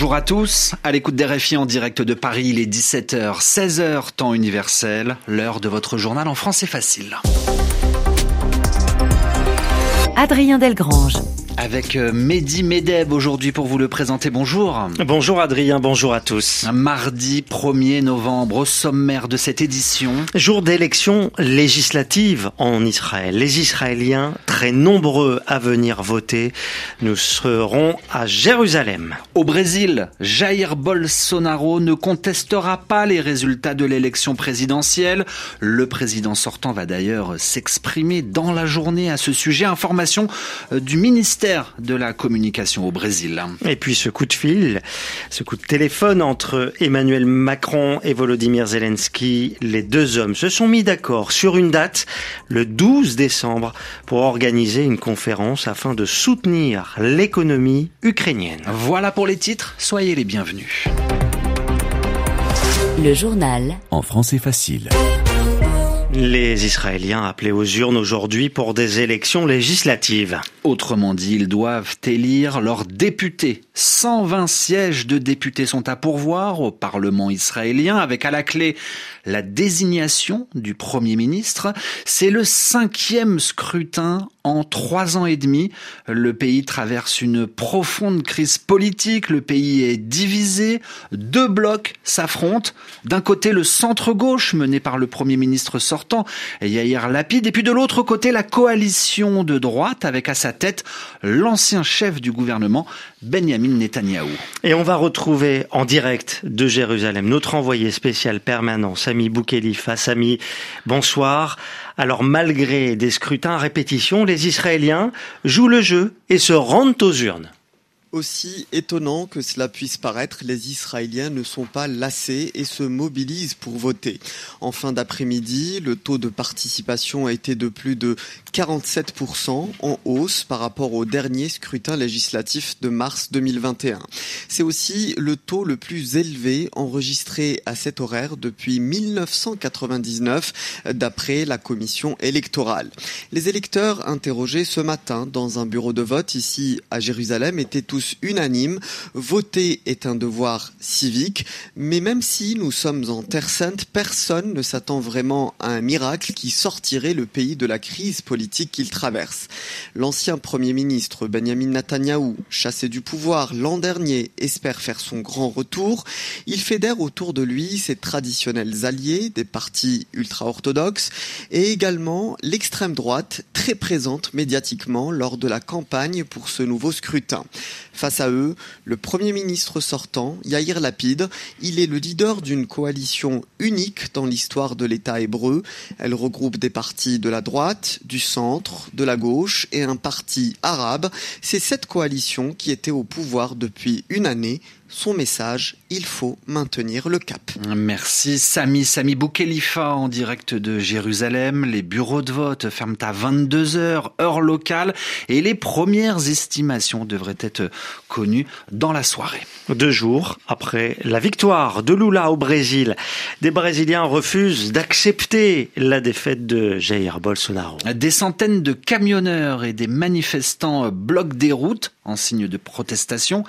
Bonjour à tous, à l'écoute des RFI en direct de Paris, il est 17h, 16h temps universel, l'heure de votre journal en français facile. Adrien Delgrange avec euh, Mehdi Medeb aujourd'hui pour vous le présenter. Bonjour. Bonjour Adrien, bonjour à tous. Mardi 1er novembre, au sommaire de cette édition. Jour d'élection législative en Israël. Les Israéliens, très nombreux à venir voter, nous serons à Jérusalem. Au Brésil, Jair Bolsonaro ne contestera pas les résultats de l'élection présidentielle. Le président sortant va d'ailleurs s'exprimer dans la journée à ce sujet. Information euh, du ministère de la communication au Brésil. Et puis ce coup de fil, ce coup de téléphone entre Emmanuel Macron et Volodymyr Zelensky, les deux hommes se sont mis d'accord sur une date, le 12 décembre, pour organiser une conférence afin de soutenir l'économie ukrainienne. Voilà pour les titres, soyez les bienvenus. Le journal en français facile. Les Israéliens appelés aux urnes aujourd'hui pour des élections législatives. Autrement dit, ils doivent élire leurs députés. 120 sièges de députés sont à pourvoir au Parlement israélien, avec à la clé la désignation du Premier ministre. C'est le cinquième scrutin en trois ans et demi. Le pays traverse une profonde crise politique. Le pays est divisé. Deux blocs s'affrontent. D'un côté, le centre-gauche mené par le Premier ministre sortant, Yair Lapid, et puis de l'autre côté, la coalition de droite avec à sa tête l'ancien chef du gouvernement, Benjamin Netanyahou. Et on va retrouver en direct de Jérusalem notre envoyé spécial permanent, Sami Boukhelifa. Sami, bonsoir. Alors malgré des scrutins à répétition, les Israéliens jouent le jeu et se rendent aux urnes. Aussi étonnant que cela puisse paraître, les Israéliens ne sont pas lassés et se mobilisent pour voter. En fin d'après-midi, le taux de participation a été de plus de 47% en hausse par rapport au dernier scrutin législatif de mars 2021. C'est aussi le taux le plus élevé enregistré à cet horaire depuis 1999 d'après la commission électorale. Les électeurs interrogés ce matin dans un bureau de vote ici à Jérusalem étaient tous unanime, voter est un devoir civique, mais même si nous sommes en Terre Sainte, personne ne s'attend vraiment à un miracle qui sortirait le pays de la crise politique qu'il traverse. L'ancien Premier ministre Benjamin Netanyahou, chassé du pouvoir l'an dernier, espère faire son grand retour. Il fédère autour de lui ses traditionnels alliés, des partis ultra-orthodoxes, et également l'extrême droite, très présente médiatiquement lors de la campagne pour ce nouveau scrutin. Face à eux, le Premier ministre sortant, Yair Lapid, il est le leader d'une coalition unique dans l'histoire de l'État hébreu. Elle regroupe des partis de la droite, du centre, de la gauche et un parti arabe. C'est cette coalition qui était au pouvoir depuis une année son message, il faut maintenir le cap. Merci Sami. Sami Boukhelifa en direct de Jérusalem. Les bureaux de vote ferment à 22h, heure locale, et les premières estimations devraient être connues dans la soirée. Deux jours après la victoire de Lula au Brésil, des Brésiliens refusent d'accepter la défaite de Jair Bolsonaro. Des centaines de camionneurs et des manifestants bloquent des routes en signe de protestation.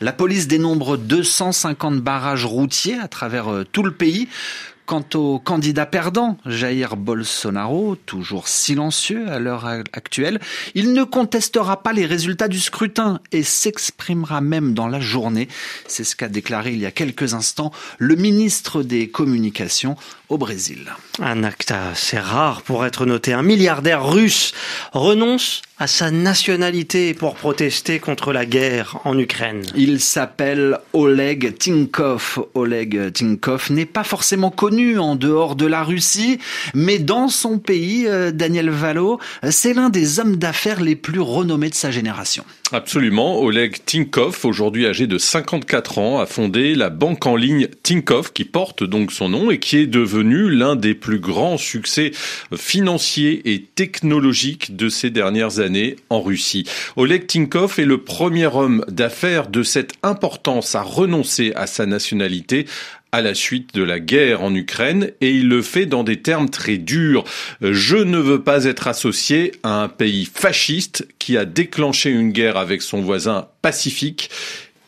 La police dénombre 250 barrages routiers à travers euh, tout le pays. Quant au candidat perdant, Jair Bolsonaro, toujours silencieux à l'heure actuelle, il ne contestera pas les résultats du scrutin et s'exprimera même dans la journée. C'est ce qu'a déclaré il y a quelques instants le ministre des Communications au Brésil. Un acte assez rare pour être noté. Un milliardaire russe renonce à sa nationalité pour protester contre la guerre en Ukraine. Il s'appelle Oleg Tinkov. Oleg Tinkov n'est pas forcément connu en dehors de la Russie, mais dans son pays, euh, Daniel Valo, c'est l'un des hommes d'affaires les plus renommés de sa génération. Absolument. Oleg Tinkov, aujourd'hui âgé de 54 ans, a fondé la banque en ligne Tinkov, qui porte donc son nom et qui est devenu l'un des plus grands succès financiers et technologiques de ces dernières années en Russie. Oleg Tinkov est le premier homme d'affaires de cette importance à renoncer à sa nationalité à la suite de la guerre en Ukraine et il le fait dans des termes très durs. Je ne veux pas être associé à un pays fasciste qui a déclenché une guerre avec son voisin pacifique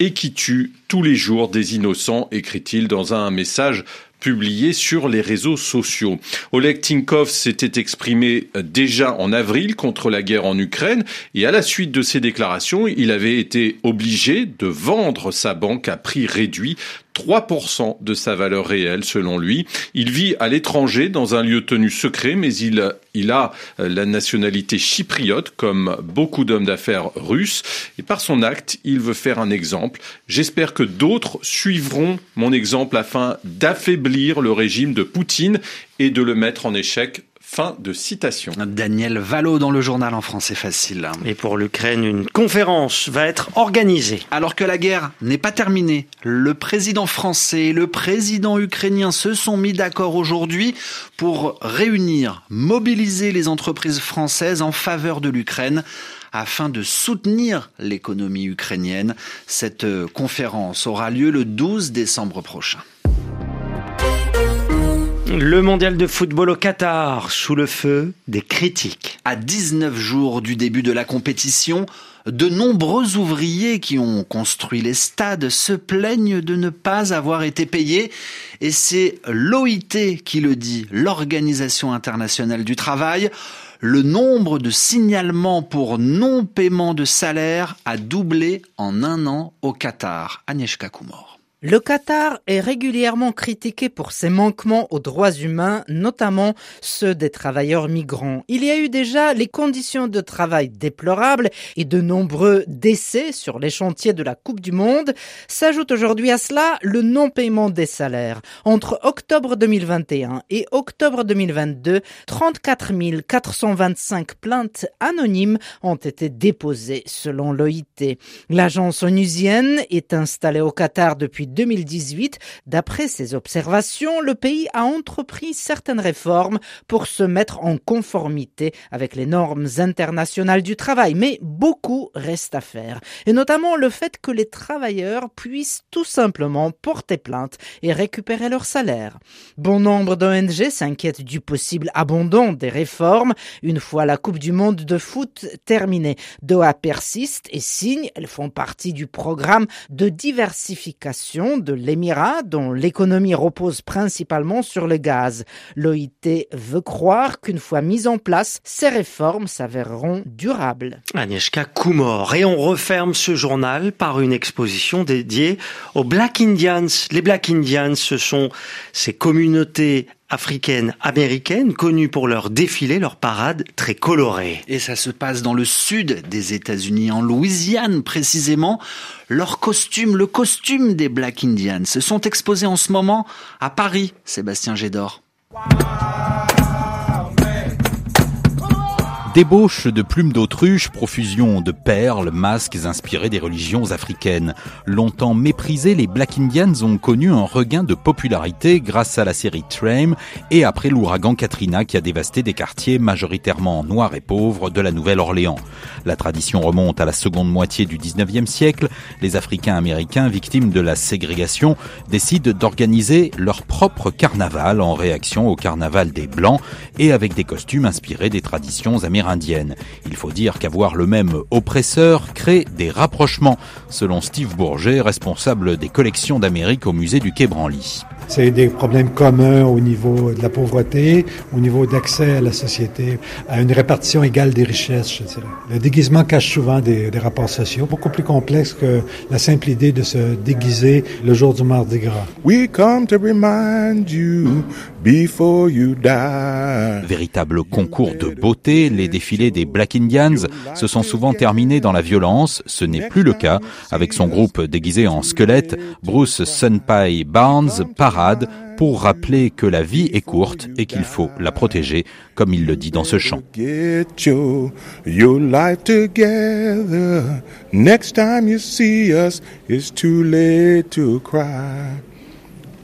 et qui tue tous les jours des innocents, écrit-il dans un message publié sur les réseaux sociaux. Oleg Tinkov s'était exprimé déjà en avril contre la guerre en Ukraine et à la suite de ces déclarations, il avait été obligé de vendre sa banque à prix réduit 3% de sa valeur réelle selon lui. Il vit à l'étranger dans un lieu tenu secret, mais il, il a la nationalité chypriote comme beaucoup d'hommes d'affaires russes. Et par son acte, il veut faire un exemple. J'espère que d'autres suivront mon exemple afin d'affaiblir le régime de Poutine et de le mettre en échec Fin de citation. Daniel Valo dans le journal en français facile. Et pour l'Ukraine, une conférence va être organisée. Alors que la guerre n'est pas terminée, le président français et le président ukrainien se sont mis d'accord aujourd'hui pour réunir, mobiliser les entreprises françaises en faveur de l'Ukraine afin de soutenir l'économie ukrainienne. Cette conférence aura lieu le 12 décembre prochain. Le mondial de football au Qatar, sous le feu des critiques. À 19 jours du début de la compétition, de nombreux ouvriers qui ont construit les stades se plaignent de ne pas avoir été payés et c'est l'OIT qui le dit, l'Organisation internationale du travail. Le nombre de signalements pour non-paiement de salaire a doublé en un an au Qatar. Agnieszka Kumor. Le Qatar est régulièrement critiqué pour ses manquements aux droits humains, notamment ceux des travailleurs migrants. Il y a eu déjà les conditions de travail déplorables et de nombreux décès sur les chantiers de la Coupe du Monde. S'ajoute aujourd'hui à cela le non-paiement des salaires. Entre octobre 2021 et octobre 2022, 34 425 plaintes anonymes ont été déposées selon l'OIT. L'agence onusienne est installée au Qatar depuis 2018. D'après ses observations, le pays a entrepris certaines réformes pour se mettre en conformité avec les normes internationales du travail, mais beaucoup reste à faire. Et notamment le fait que les travailleurs puissent tout simplement porter plainte et récupérer leur salaire. Bon nombre d'ONG s'inquiètent du possible abandon des réformes une fois la Coupe du Monde de foot terminée. Doha persiste et signe, elles font partie du programme de diversification de l'Émirat, dont l'économie repose principalement sur le gaz. L'OIT veut croire qu'une fois mises en place, ces réformes s'avéreront durables. Agnieszka Kumor. Et on referme ce journal par une exposition dédiée aux Black Indians. Les Black Indians, ce sont ces communautés africaines américaines connues pour leurs défilés, leurs parades très colorées. Et ça se passe dans le sud des États-Unis, en Louisiane précisément. Leurs costumes, le costume des Black Indians, se sont exposés en ce moment à Paris, Sébastien Gédor. Débauche de plumes d'autruche, profusion de perles, masques inspirés des religions africaines. Longtemps méprisés, les Black Indians ont connu un regain de popularité grâce à la série Trame et après l'ouragan Katrina qui a dévasté des quartiers majoritairement noirs et pauvres de la Nouvelle-Orléans. La tradition remonte à la seconde moitié du 19e siècle. Les Africains américains victimes de la ségrégation décident d'organiser leur propre carnaval en réaction au carnaval des Blancs et avec des costumes inspirés des traditions américaines indienne. Il faut dire qu'avoir le même oppresseur crée des rapprochements, selon Steve Bourget, responsable des collections d'Amérique au musée du Quai Branly. C'est des problèmes communs au niveau de la pauvreté, au niveau d'accès à la société, à une répartition égale des richesses, je dirais. Le déguisement cache souvent des, des, rapports sociaux beaucoup plus complexes que la simple idée de se déguiser le jour du Mardi Gras. We come to remind you before you die. Véritable concours de beauté, les défilés des Black Indians se sont souvent terminés dans la violence. Ce n'est plus le cas. Avec son groupe déguisé en squelette, Bruce Sunpie Barnes part pour rappeler que la vie est courte et qu'il faut la protéger, comme il le dit dans ce chant.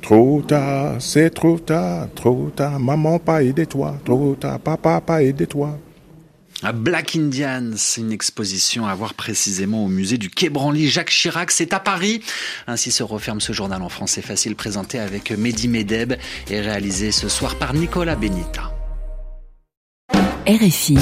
Trop tard, c'est trop tard, trop tard, maman pas aidé-toi, trop tard, papa pas aidé-toi. Black Indians, une exposition à voir précisément au musée du Quai Branly. Jacques Chirac, c'est à Paris. Ainsi se referme ce journal en français facile présenté avec Mehdi Medeb et réalisé ce soir par Nicolas Benita. RFI.